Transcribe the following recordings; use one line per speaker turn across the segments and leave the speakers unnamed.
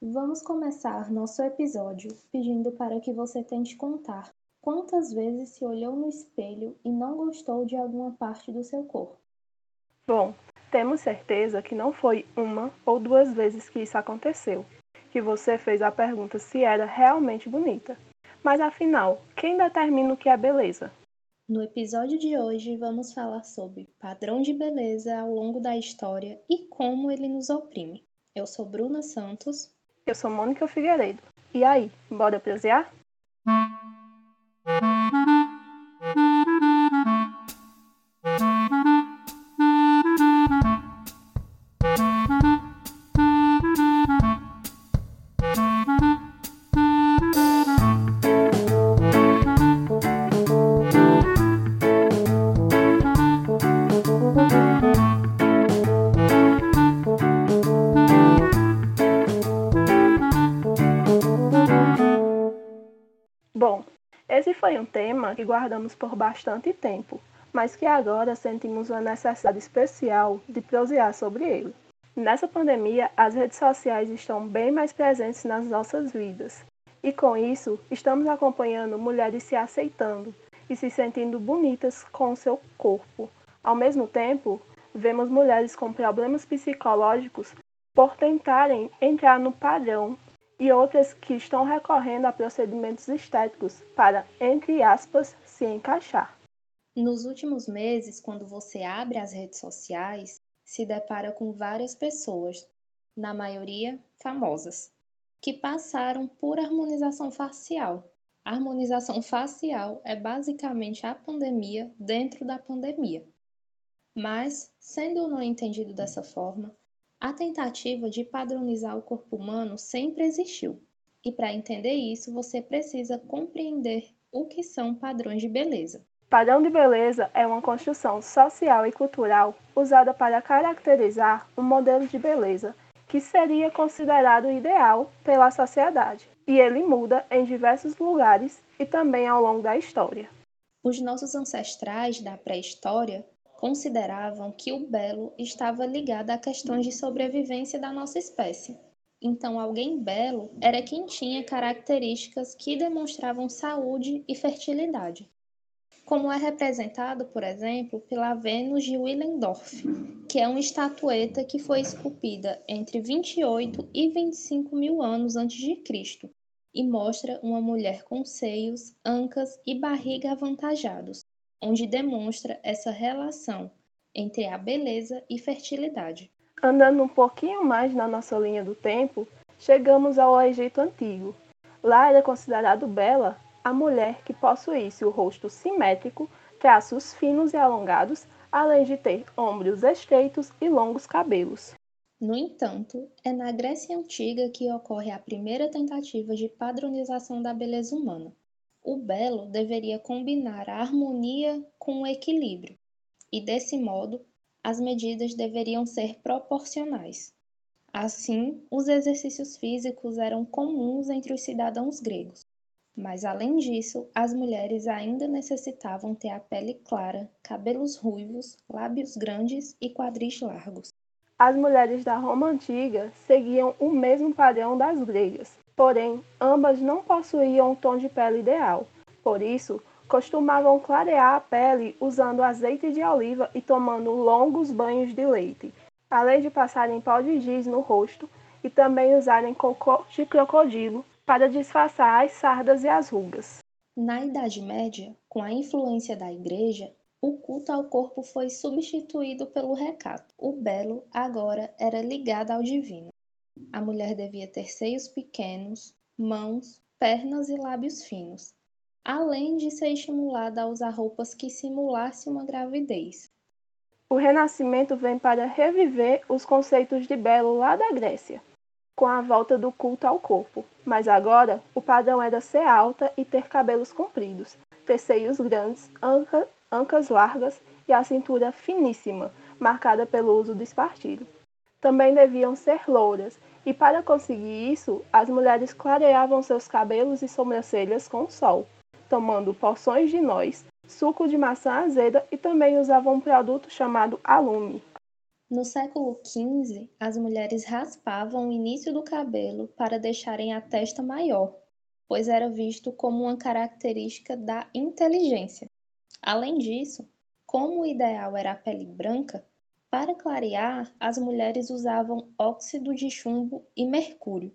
Vamos começar nosso episódio pedindo para que você tente contar quantas vezes se olhou no espelho e não gostou de alguma parte do seu corpo.
Bom, temos certeza que não foi uma ou duas vezes que isso aconteceu, que você fez a pergunta se era realmente bonita. Mas afinal, quem determina o que é beleza?
No episódio de hoje, vamos falar sobre padrão de beleza ao longo da história e como ele nos oprime. Eu sou Bruna Santos.
Eu sou Mônica Figueiredo. E aí, bora prosear? Que guardamos por bastante tempo, mas que agora sentimos uma necessidade especial de prosear sobre ele. Nessa pandemia, as redes sociais estão bem mais presentes nas nossas vidas, e com isso, estamos acompanhando mulheres se aceitando e se sentindo bonitas com o seu corpo. Ao mesmo tempo, vemos mulheres com problemas psicológicos por tentarem entrar no padrão e outras que estão recorrendo a procedimentos estéticos para, entre aspas, se encaixar.
Nos últimos meses, quando você abre as redes sociais, se depara com várias pessoas, na maioria famosas, que passaram por harmonização facial. A harmonização facial é basicamente a pandemia dentro da pandemia. Mas, sendo não entendido dessa forma, a tentativa de padronizar o corpo humano sempre existiu. E para entender isso, você precisa compreender o que são padrões de beleza.
Padrão de beleza é uma construção social e cultural usada para caracterizar um modelo de beleza que seria considerado ideal pela sociedade, e ele muda em diversos lugares e também ao longo da história.
Os nossos ancestrais da pré-história consideravam que o belo estava ligado a questões de sobrevivência da nossa espécie. Então, alguém belo era quem tinha características que demonstravam saúde e fertilidade. Como é representado, por exemplo, pela Vênus de Willendorf, que é uma estatueta que foi esculpida entre 28 e 25 mil anos antes de Cristo e mostra uma mulher com seios, ancas e barriga avantajados, onde demonstra essa relação entre a beleza e fertilidade.
Andando um pouquinho mais na nossa linha do tempo, chegamos ao Egito Antigo. Lá era considerado bela a mulher que possuísse o rosto simétrico, traços finos e alongados, além de ter ombros estreitos e longos cabelos.
No entanto, é na Grécia Antiga que ocorre a primeira tentativa de padronização da beleza humana. O belo deveria combinar a harmonia com o equilíbrio, e desse modo, as medidas deveriam ser proporcionais. Assim, os exercícios físicos eram comuns entre os cidadãos gregos. Mas além disso, as mulheres ainda necessitavam ter a pele clara, cabelos ruivos, lábios grandes e quadris largos.
As mulheres da Roma antiga seguiam o mesmo padrão das gregas, Porém, ambas não possuíam um tom de pele ideal. Por isso, costumavam clarear a pele usando azeite de oliva e tomando longos banhos de leite, além de passarem pó de giz no rosto e também usarem cocô de crocodilo para disfarçar as sardas e as rugas.
Na Idade Média, com a influência da Igreja, o culto ao corpo foi substituído pelo recato. O belo agora era ligado ao divino. A mulher devia ter seios pequenos, mãos, pernas e lábios finos, além de ser estimulada a usar roupas que simulassem uma gravidez.
O Renascimento vem para reviver os conceitos de belo lá da Grécia, com a volta do culto ao corpo. Mas agora, o padrão era ser alta e ter cabelos compridos, ter seios grandes, anca, ancas largas e a cintura finíssima, marcada pelo uso do espartilho também deviam ser louras, e para conseguir isso, as mulheres clareavam seus cabelos e sobrancelhas com o sol, tomando porções de noz, suco de maçã azeda e também usavam um produto chamado alume.
No século XV, as mulheres raspavam o início do cabelo para deixarem a testa maior, pois era visto como uma característica da inteligência. Além disso, como o ideal era a pele branca, para clarear, as mulheres usavam óxido de chumbo e mercúrio,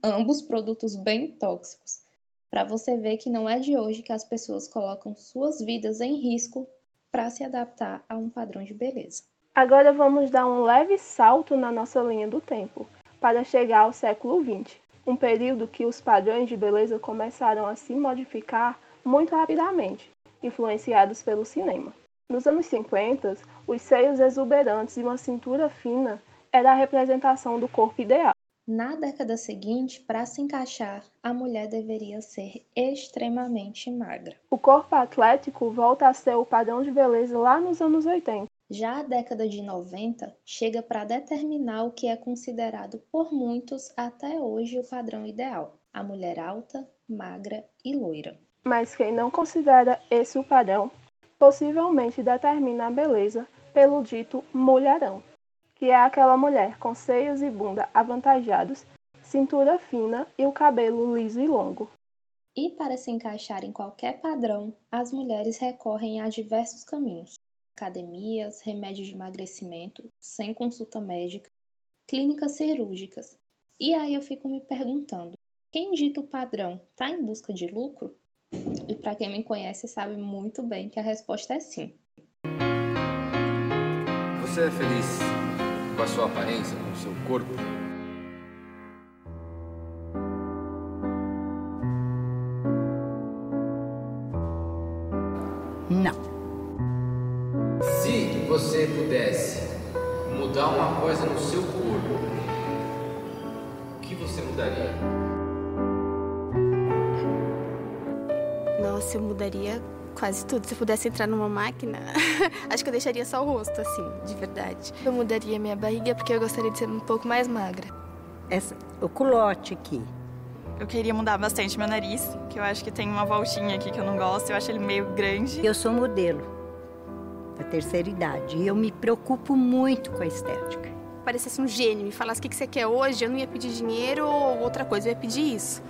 ambos produtos bem tóxicos. Para você ver que não é de hoje que as pessoas colocam suas vidas em risco para se adaptar a um padrão de beleza.
Agora vamos dar um leve salto na nossa linha do tempo, para chegar ao século XX, um período que os padrões de beleza começaram a se modificar muito rapidamente, influenciados pelo cinema. Nos anos 50, os seios exuberantes e uma cintura fina era a representação do corpo ideal.
Na década seguinte, para se encaixar, a mulher deveria ser extremamente magra.
O corpo atlético volta a ser o padrão de beleza lá nos anos 80.
Já a década de 90 chega para determinar o que é considerado por muitos até hoje o padrão ideal: a mulher alta, magra e loira.
Mas quem não considera esse o padrão possivelmente determina a beleza pelo dito mulherão, que é aquela mulher com seios e bunda avantajados, cintura fina e o cabelo liso e longo.
E para se encaixar em qualquer padrão, as mulheres recorrem a diversos caminhos: academias, remédios de emagrecimento, sem consulta médica, clínicas cirúrgicas. E aí eu fico me perguntando: quem dita o padrão está em busca de lucro? E para quem me conhece sabe muito bem que a resposta é sim.
Você é feliz com a sua aparência, com o seu corpo?
Não.
Se você pudesse mudar uma coisa no seu corpo, o que você mudaria?
Nossa, eu mudaria quase tudo. Se eu pudesse entrar numa máquina, acho que eu deixaria só o rosto, assim, de verdade.
Eu mudaria minha barriga porque eu gostaria de ser um pouco mais magra.
Essa, o culote aqui.
Eu queria mudar bastante meu nariz, que eu acho que tem uma voltinha aqui que eu não gosto, eu acho ele meio grande.
Eu sou modelo da terceira idade e eu me preocupo muito com a estética.
Parecesse um gênio, me falasse o que você quer hoje, eu não ia pedir dinheiro ou outra coisa, eu ia pedir isso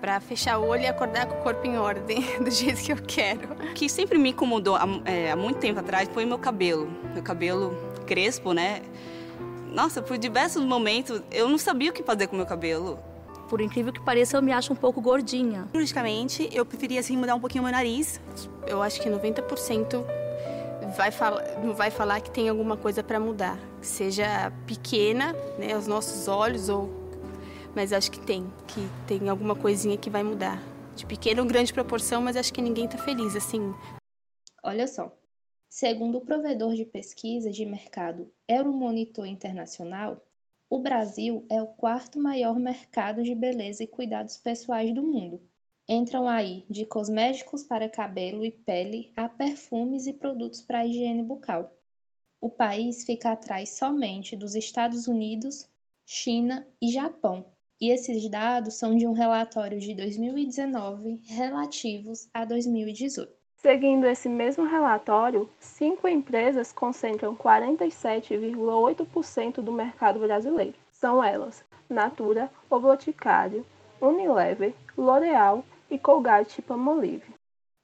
para fechar o olho e acordar com o corpo em ordem, do jeito que eu quero.
O que sempre me incomodou há, é, há muito tempo atrás foi o meu cabelo. Meu cabelo crespo, né? Nossa, por diversos momentos eu não sabia o que fazer com o meu cabelo.
Por incrível que pareça, eu me acho um pouco gordinha.
Politicamente, eu preferia assim mudar um pouquinho o meu nariz.
Eu acho que 90% vai falar, vai falar que tem alguma coisa para mudar, seja pequena, né, os nossos olhos ou mas acho que tem, que tem alguma coisinha que vai mudar. De pequena ou grande proporção, mas acho que ninguém está feliz assim.
Olha só, segundo o provedor de pesquisa de mercado Euromonitor Internacional, o Brasil é o quarto maior mercado de beleza e cuidados pessoais do mundo. Entram aí de cosméticos para cabelo e pele a perfumes e produtos para higiene bucal. O país fica atrás somente dos Estados Unidos, China e Japão, e esses dados são de um relatório de 2019 relativos a 2018.
Seguindo esse mesmo relatório, cinco empresas concentram 47,8% do mercado brasileiro. São elas Natura, O Boticário, Unilever, L'Oréal e Colgate-Palmolive.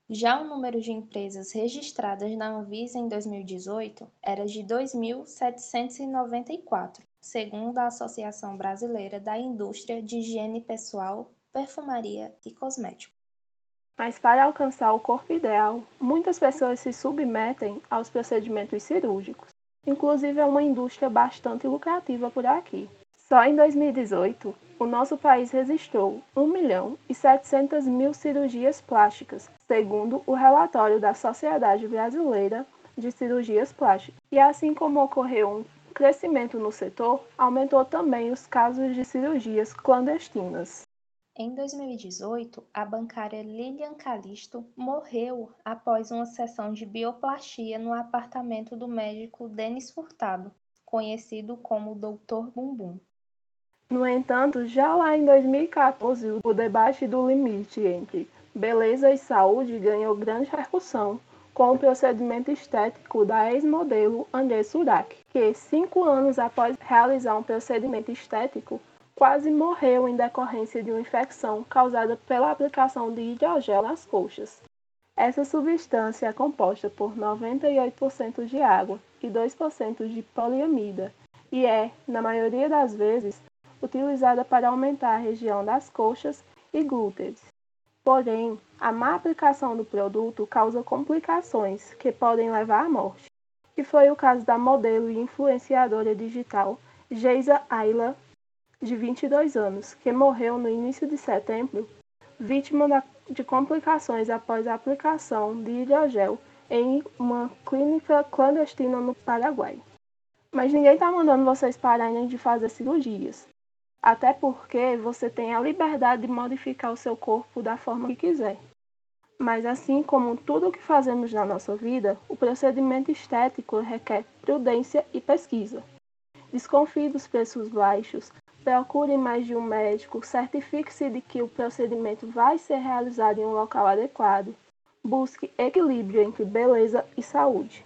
Já o número de empresas registradas na Anvisa em 2018 era de 2.794, segundo a Associação Brasileira da Indústria de Higiene Pessoal, Perfumaria e Cosmético.
Mas para alcançar o corpo ideal, muitas pessoas se submetem aos procedimentos cirúrgicos. Inclusive, é uma indústria bastante lucrativa por aqui. Só em 2018, o nosso país registrou 1 milhão e 700 mil cirurgias plásticas, segundo o relatório da Sociedade Brasileira de Cirurgias Plásticas. E assim como ocorreu um crescimento no setor, aumentou também os casos de cirurgias clandestinas.
Em 2018, a bancária Lilian Calisto morreu após uma sessão de bioplastia no apartamento do médico Denis Furtado, conhecido como Dr. Bumbum.
No entanto, já lá em 2014, o debate do limite entre beleza e saúde ganhou grande repercussão com o procedimento estético da ex-modelo André Surak, que, cinco anos após realizar um procedimento estético, quase morreu em decorrência de uma infecção causada pela aplicação de hidrogel nas coxas. Essa substância é composta por 98% de água e 2% de poliamida e é, na maioria das vezes, utilizada para aumentar a região das coxas e glúteos. Porém, a má aplicação do produto causa complicações que podem levar à morte, que foi o caso da modelo e influenciadora digital Geisa Ayla, de 22 anos, que morreu no início de setembro, vítima de complicações após a aplicação de hidrogel em uma clínica clandestina no Paraguai. Mas ninguém está mandando vocês pararem de fazer cirurgias. Até porque você tem a liberdade de modificar o seu corpo da forma que quiser. Mas assim como tudo o que fazemos na nossa vida, o procedimento estético requer prudência e pesquisa. Desconfie dos preços baixos, procure mais de um médico, certifique-se de que o procedimento vai ser realizado em um local adequado. Busque equilíbrio entre beleza e saúde.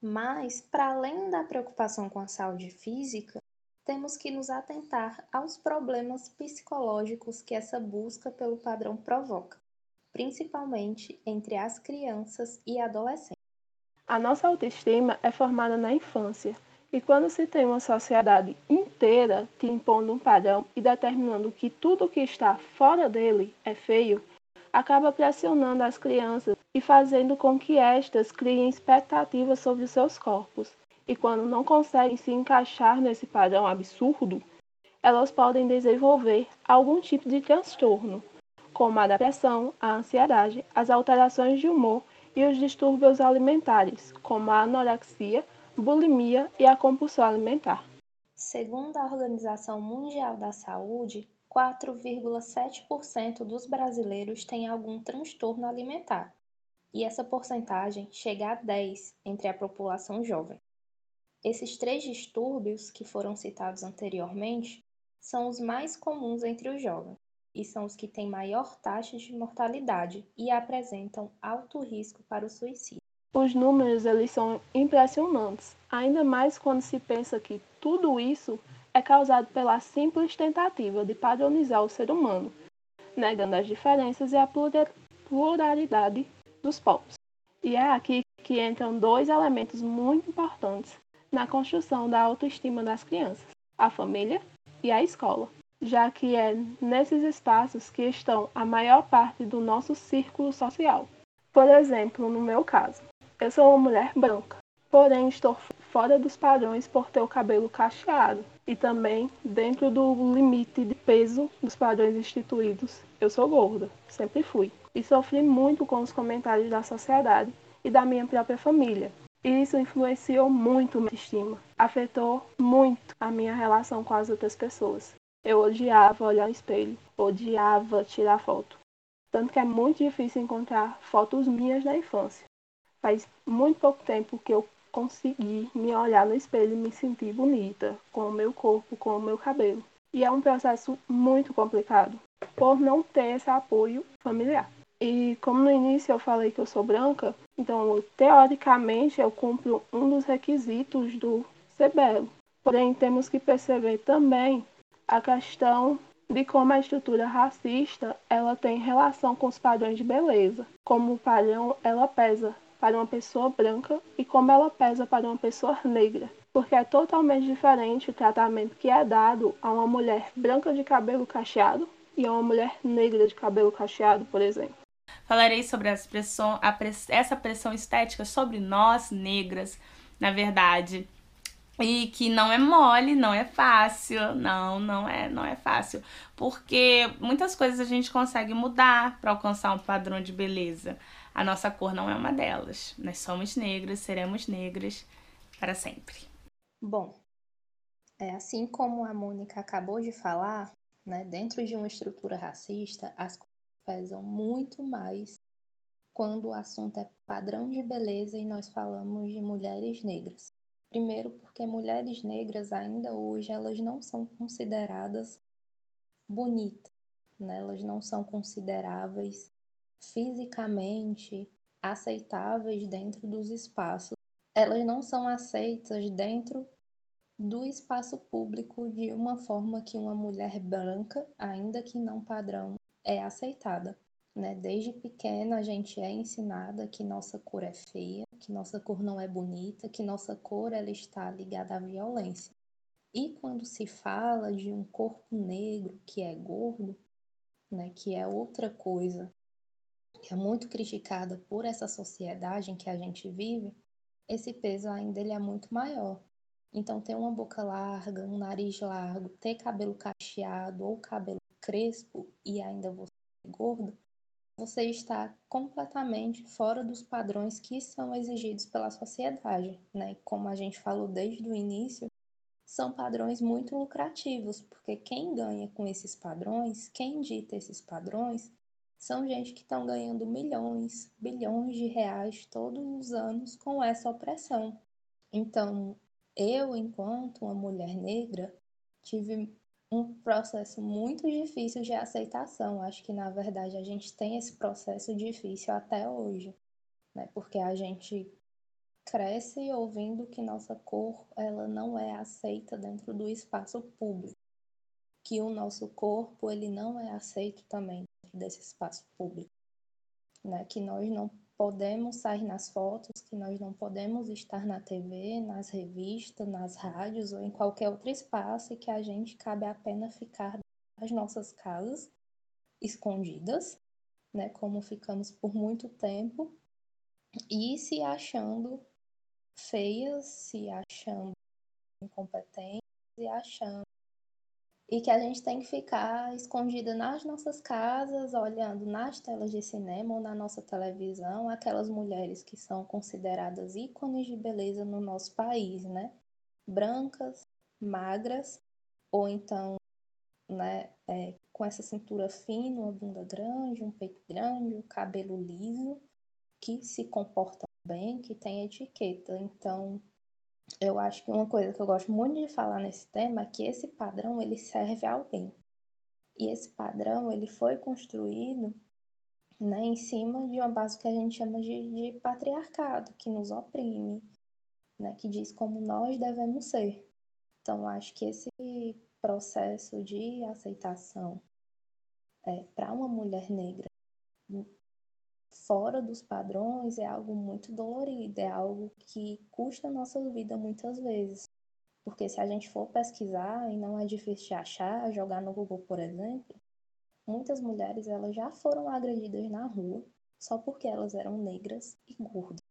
Mas, para além da preocupação com a saúde física, temos que nos atentar aos problemas psicológicos que essa busca pelo padrão provoca, principalmente entre as crianças e adolescentes.
A nossa autoestima é formada na infância, e quando se tem uma sociedade inteira te impondo um padrão e determinando que tudo que está fora dele é feio, acaba pressionando as crianças e fazendo com que estas criem expectativas sobre os seus corpos. E quando não conseguem se encaixar nesse padrão absurdo, elas podem desenvolver algum tipo de transtorno, como a depressão, a ansiedade, as alterações de humor e os distúrbios alimentares, como a anorexia, bulimia e a compulsão alimentar.
Segundo a Organização Mundial da Saúde, 4,7% dos brasileiros têm algum transtorno alimentar, e essa porcentagem chega a 10 entre a população jovem. Esses três distúrbios que foram citados anteriormente são os mais comuns entre os jovens e são os que têm maior taxa de mortalidade e apresentam alto risco para o suicídio.
Os números eles são impressionantes, ainda mais quando se pensa que tudo isso é causado pela simples tentativa de padronizar o ser humano, negando as diferenças e a pluralidade dos povos. E é aqui que entram dois elementos muito importantes na construção da autoestima das crianças: a família e a escola, já que é nesses espaços que estão a maior parte do nosso círculo social. Por exemplo, no meu caso, eu sou uma mulher branca, porém estou fora dos padrões por ter o cabelo cacheado e também dentro do limite de peso dos padrões instituídos. Eu sou gorda, sempre fui, e sofri muito com os comentários da sociedade e da minha própria família. E isso influenciou muito minha estima, afetou muito a minha relação com as outras pessoas. Eu odiava olhar no espelho, odiava tirar foto. Tanto que é muito difícil encontrar fotos minhas da infância. Faz muito pouco tempo que eu conseguir me olhar no espelho e me sentir bonita com o meu corpo, com o meu cabelo. E é um processo muito complicado por não ter esse apoio familiar. E como no início eu falei que eu sou branca, então teoricamente eu cumpro um dos requisitos do ser belo. Porém, temos que perceber também a questão de como a estrutura racista ela tem relação com os padrões de beleza. Como o padrão ela pesa para uma pessoa branca e como ela pesa para uma pessoa negra, porque é totalmente diferente o tratamento que é dado a uma mulher branca de cabelo cacheado e a uma mulher negra de cabelo cacheado, por exemplo.
Falarei sobre pressão, press, essa pressão estética sobre nós negras, na verdade, e que não é mole, não é fácil, não, não é, não é fácil, porque muitas coisas a gente consegue mudar para alcançar um padrão de beleza. A nossa cor não é uma delas. Nós somos negras, seremos negras para sempre.
Bom, é assim como a Mônica acabou de falar, né, dentro de uma estrutura racista, as coisas pesam muito mais quando o assunto é padrão de beleza e nós falamos de mulheres negras. Primeiro, porque mulheres negras ainda hoje elas não são consideradas bonitas, né? elas não são consideráveis fisicamente aceitáveis dentro dos espaços. Elas não são aceitas dentro do espaço público de uma forma que uma mulher branca, ainda que não padrão, é aceitada. Né? Desde pequena a gente é ensinada que nossa cor é feia, que nossa cor não é bonita, que nossa cor ela está ligada à violência. E quando se fala de um corpo negro que é gordo, né, que é outra coisa, que é muito criticada por essa sociedade em que a gente vive, esse peso ainda ele é muito maior. Então, ter uma boca larga, um nariz largo, ter cabelo cacheado ou cabelo crespo e ainda você é gordo, você está completamente fora dos padrões que são exigidos pela sociedade, né? Como a gente falou desde o início, são padrões muito lucrativos, porque quem ganha com esses padrões, quem dita esses padrões, são gente que estão ganhando milhões, bilhões de reais todos os anos com essa opressão. Então, eu, enquanto uma mulher negra, tive um processo muito difícil de aceitação. Acho que, na verdade, a gente tem esse processo difícil até hoje, né? Porque a gente cresce ouvindo que nossa cor ela não é aceita dentro do espaço público, que o nosso corpo ele não é aceito também dentro desse espaço público, né? Que nós não podemos sair nas fotos, que nós não podemos estar na TV, nas revistas, nas rádios ou em qualquer outro espaço e que a gente cabe apenas ficar nas nossas casas escondidas, né? Como ficamos por muito tempo e se achando feias, se achando incompetentes e achando. E que a gente tem que ficar escondida nas nossas casas, olhando nas telas de cinema ou na nossa televisão, aquelas mulheres que são consideradas ícones de beleza no nosso país, né? Brancas, magras, ou então, né, é, com essa cintura fina, uma bunda grande, um peito grande, um cabelo liso, que se comportam bem, que tem etiqueta. Então, eu acho que uma coisa que eu gosto muito de falar nesse tema é que esse padrão ele serve a alguém. E esse padrão ele foi construído né, em cima de uma base que a gente chama de, de patriarcado, que nos oprime, né, que diz como nós devemos ser. Então, acho que esse processo de aceitação é, para uma mulher negra fora dos padrões é algo muito dolorido, é algo que custa a nossa vida muitas vezes. Porque se a gente for pesquisar, e não é difícil de achar, jogar no Google, por exemplo, muitas mulheres elas já foram agredidas na rua só porque elas eram negras e gordas.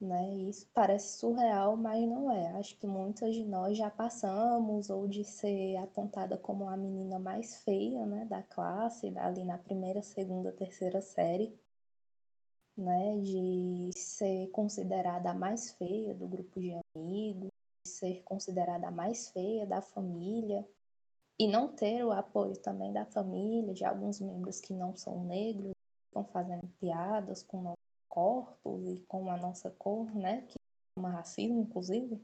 Né? Isso parece surreal, mas não é. Acho que muitas de nós já passamos ou de ser apontada como a menina mais feia, né, da classe, ali na primeira, segunda, terceira série, né, de ser considerada a mais feia do grupo de amigos, de ser considerada a mais feia da família e não ter o apoio também da família, de alguns membros que não são negros, estão fazendo piadas com corpos e com a nossa cor, né, que é racismo, inclusive,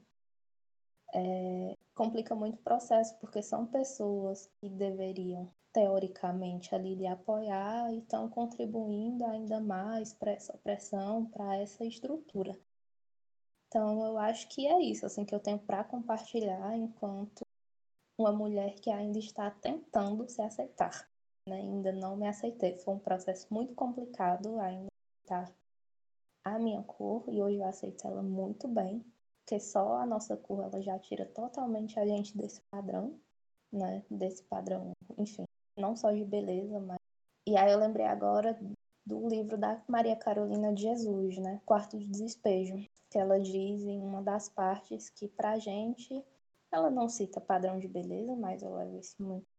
é, complica muito o processo, porque são pessoas que deveriam, teoricamente, ali lhe apoiar e estão contribuindo ainda mais para essa opressão, para essa estrutura. Então, eu acho que é isso, assim, que eu tenho para compartilhar enquanto uma mulher que ainda está tentando se aceitar. Né? Ainda não me aceitei. Foi um processo muito complicado ainda estar a minha cor e hoje eu aceito ela muito bem, porque só a nossa cor ela já tira totalmente a gente desse padrão, né? Desse padrão, enfim, não só de beleza, mas. E aí eu lembrei agora do livro da Maria Carolina de Jesus, né? Quarto de Despejo, que ela diz em uma das partes que pra gente ela não cita padrão de beleza, mas eu levo isso muito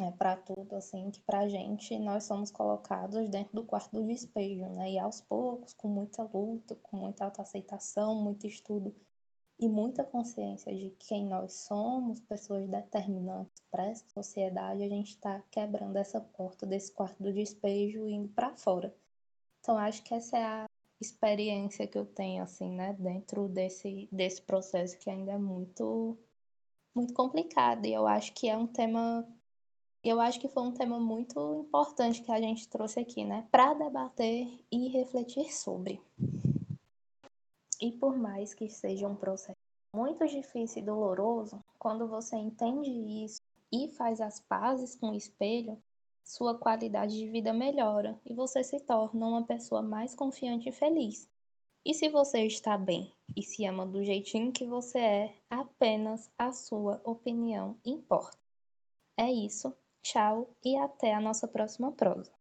é, para tudo, assim, que para a gente nós somos colocados dentro do quarto do despejo, né? E aos poucos, com muita luta, com muita autoaceitação, muito estudo e muita consciência de quem nós somos, pessoas determinantes para essa sociedade, a gente está quebrando essa porta desse quarto do despejo e indo para fora. Então, acho que essa é a experiência que eu tenho, assim, né, dentro desse, desse processo que ainda é muito, muito complicado. E eu acho que é um tema eu acho que foi um tema muito importante que a gente trouxe aqui, né, para debater e refletir sobre. E por mais que seja um processo muito difícil e doloroso, quando você entende isso e faz as pazes com o espelho, sua qualidade de vida melhora e você se torna uma pessoa mais confiante e feliz. E se você está bem e se ama do jeitinho que você é, apenas a sua opinião importa. É isso, tchau e até a nossa próxima prosa.